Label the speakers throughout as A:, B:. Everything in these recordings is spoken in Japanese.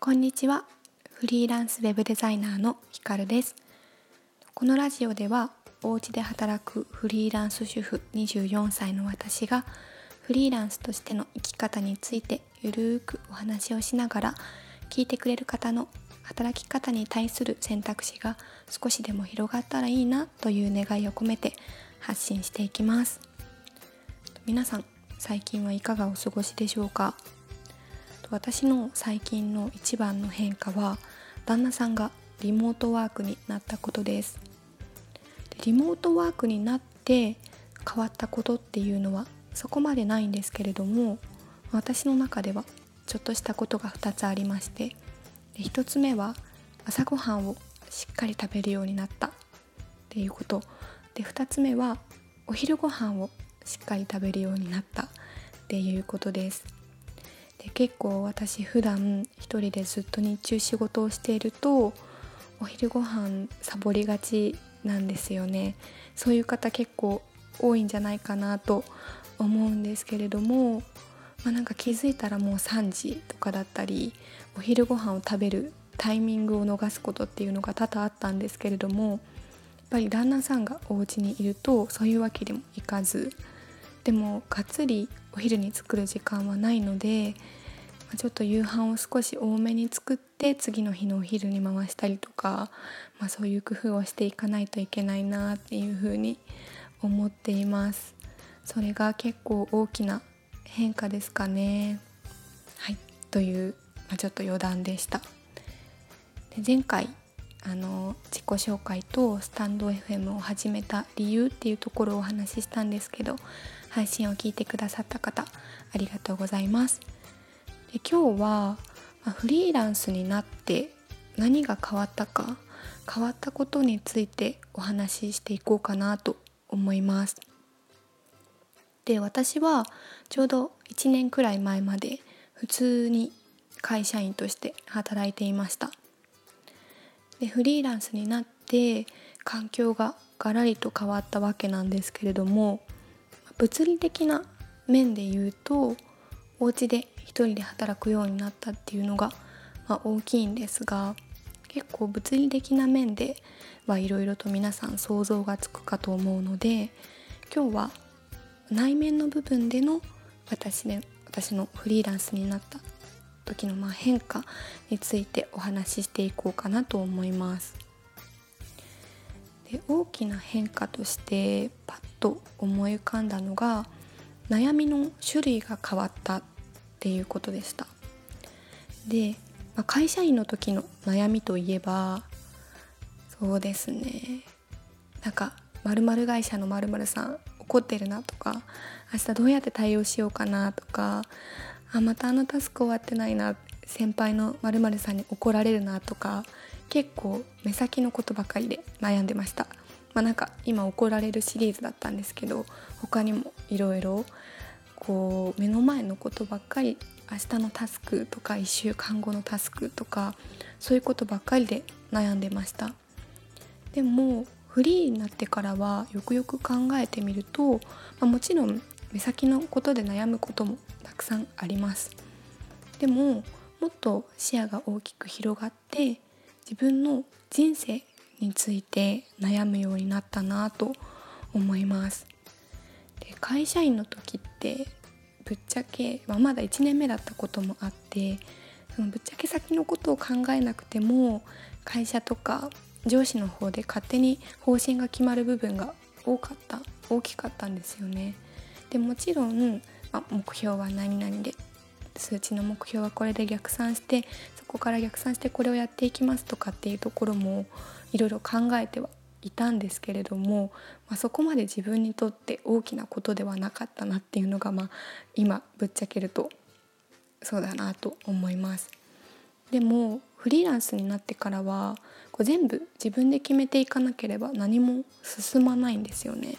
A: こんにちは。フリーランスウェブデザイナーのひかるです。このラジオではお家で働くフリーランス主婦24歳の私がフリーランスとしての生き方についてゆるーくお話をしながら聞いてくれる方の働き方に対する選択肢が少しでも広がったらいいなという願いを込めて発信していきます。皆さん最近はいかがお過ごしでしょうか？私の最近の一番の変化は旦那さんがリモートワークになったことです。リモートワークになって変わったことっていうのはそこまでないんですけれども私の中ではちょっとしたことが2つありまして1つ目は朝ごはんをしっかり食べるようになった。っていうこと。で2つ目はお昼ご飯をしっかり食べるようになった。っていうことです。で結構私普段一人でずっと日中仕事をしているとお昼ご飯サボりがちなんですよね。そういう方結構多いんじゃないかなと思うんですけれども、まあ、なんか気づいたらもう3時とかだったりお昼ご飯を食べるタイミングを逃すことっていうのが多々あったんですけれどもやっぱり旦那さんがお家にいるとそういうわけでもいかずでもがっつりお昼に作る時間はないのでちょっと夕飯を少し多めに作って次の日のお昼に回したりとか、まあ、そういう工夫をしていかないといけないなっていうふうに思っています。それが結構大きな変化ですかね。はい。という、まあ、ちょっと余談でした。で前回あの自己紹介とスタンド FM を始めた理由っていうところをお話ししたんですけど配信を聞いてくださった方ありがとうございます。で今日は、フリーランスになって何が変わったか変わったことについてお話ししていこうかなと思います。で私はちょうど1年くらい前まで普通に会社員として働いていました。でフリーランスになって環境がガラリと変わったわけなんですけれども物理的な面で言うとお家で一人で働くようになったっていうのが、まあ、大きいんですが結構物理的な面ではいろいろと皆さん想像がつくかと思うので今日は内面の部分での私で私のフリーランスになった時のまあ変化についてお話ししていこうかなと思います。で大きな変化としてパッと思い浮かんだのが悩みの種類が変わったっていうことでしたで、まあ、会社員の時の悩みといえばそうですねなんか〇〇会社の〇〇さん怒ってるなとか明日どうやって対応しようかなとかあまたあのタスク終わってないな先輩の〇〇さんに怒られるなとか結構目先のことばかりで悩んでました。まあ、なんか今怒られるシリーズだったんですけど他にもいろいろこう目の前のことばっかり明日のタスクとか1週間後のタスクとかそういうことばっかりで悩んでましたでもフリーになってからはよくよく考えてみると、まあ、もちろん目先のことで悩むこともたくさんありますでももっと視野が大きく広がって自分の人生について悩むようになったなと思いますで会社員の時ってぶっちゃけ、まあ、まだ1年目だったこともあってそのぶっちゃけ先のことを考えなくても会社とか上司の方で勝手に方針が決まる部分が多かった大きかったんですよね。でもちろん、あ、目標は何々で数値の目標はこれで逆算してそこから逆算してこれをやっていきますとかっていうところもいろいろ考えてはいたんですけれども、まあ、そこまで自分にとって大きなことではなかったなっていうのが、まあ、今ぶっちゃけるとそうだなと思います。でもフリーランスになってからはこう全部自分で決めていかなければ何も進まないんですよね。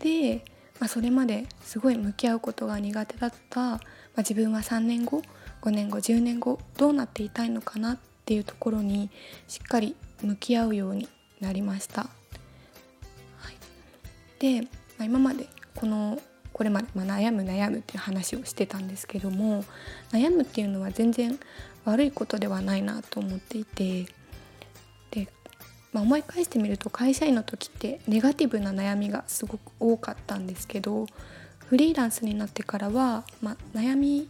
A: でまあ、それまですごい向き合うことが苦手だった、まあ、自分は3年後5年後10年後どうなっていたいのかなっていうところにしっかり向き合うようになりました。はい、で、まあ、今までこのこれまで、まあ、悩む悩むっていう話をしてたんですけども悩むっていうのは全然悪いことではないなと思っていて、まあ、思い返してみると会社員の時ってネガティブな悩みがすごく多かったんですけどフリーランスになってからは、まあ、悩み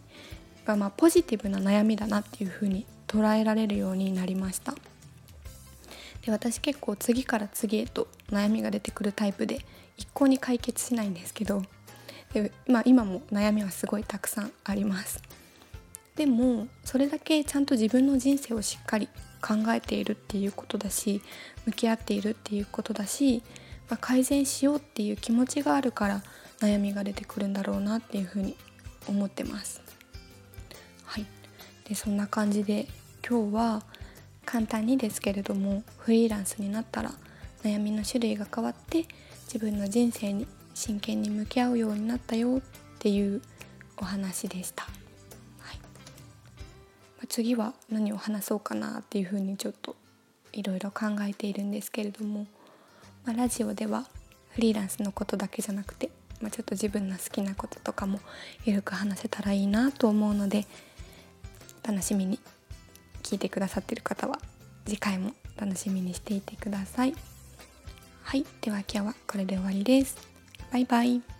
A: がまポジティブな悩みだなっていうふうに捉えられるようになりました。で私結構次から次へと悩みが出てくるタイプで一向に解決しないんですけどで、まあ、今も悩みはすごいたくさんあります。でもそれだけちゃんと自分の人生をしっかり考えているっていうことだし向き合っているっていうことだし、まあ、改善しようっていう気持ちがあるから悩みが出てくるんだろうなっていうふうに思ってます。はい、でそんな感じで今日は簡単にですけれどもフリーランスになったら悩みの種類が変わって自分の人生に真剣に向き合うようになったよっていうお話でした。次は何を話そうかなっていうふうにちょっといろいろ考えているんですけれども、まあ、ラジオではフリーランスのことだけじゃなくてまあ、ちょっと自分の好きなこととかもゆるく話せたらいいなと思うので楽しみに聞いてくださってる方は次回も楽しみにしていてください。はい、では今日はこれで終わりです。バイバイ。